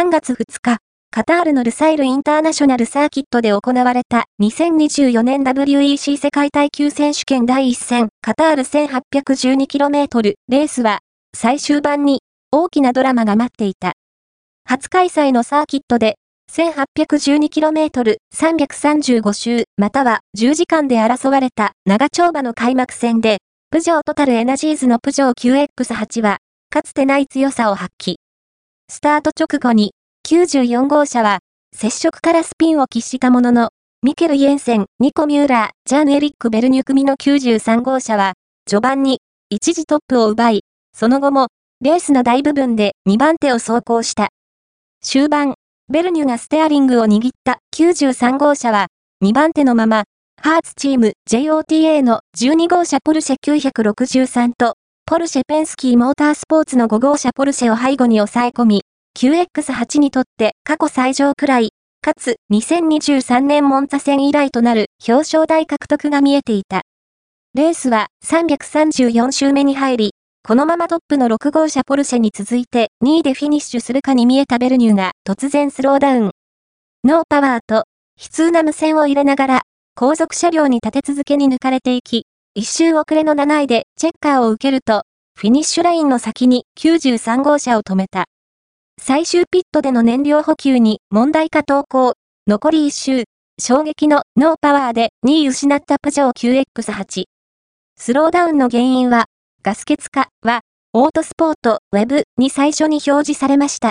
3月2日、カタールのルサイルインターナショナルサーキットで行われた2024年 WEC 世界耐久選手権第1戦カタール 1812km レースは最終盤に大きなドラマが待っていた。初開催のサーキットで 1812km335 周または10時間で争われた長丁場の開幕戦でプジョートタルエナジーズのプジョー QX8 はかつてない強さを発揮。スタート直後に94号車は接触からスピンを喫したもののミケル・イエンセン、ニコ・ミューラー、ジャン・エリック・ベルニュ組の93号車は序盤に一時トップを奪い、その後もレースの大部分で2番手を走行した。終盤、ベルニュがステアリングを握った93号車は2番手のまま、ハーツチーム JOTA の12号車ポルシェ963と、ポルシェペンスキーモータースポーツの5号車ポルシェを背後に抑え込み、QX8 にとって過去最上くらい、かつ2023年モンツァ戦以来となる表彰台獲得が見えていた。レースは334周目に入り、このままトップの6号車ポルシェに続いて2位でフィニッシュするかに見えたベルニューが突然スローダウン。ノーパワーと悲痛な無線を入れながら後続車両に立て続けに抜かれていき、一周遅れの7位でチェッカーを受けると、フィニッシュラインの先に93号車を止めた。最終ピットでの燃料補給に問題か投稿。残り1周。衝撃のノーパワーで2位失ったプジョー QX8。スローダウンの原因は、ガス欠化は、オートスポートウェブに最初に表示されました。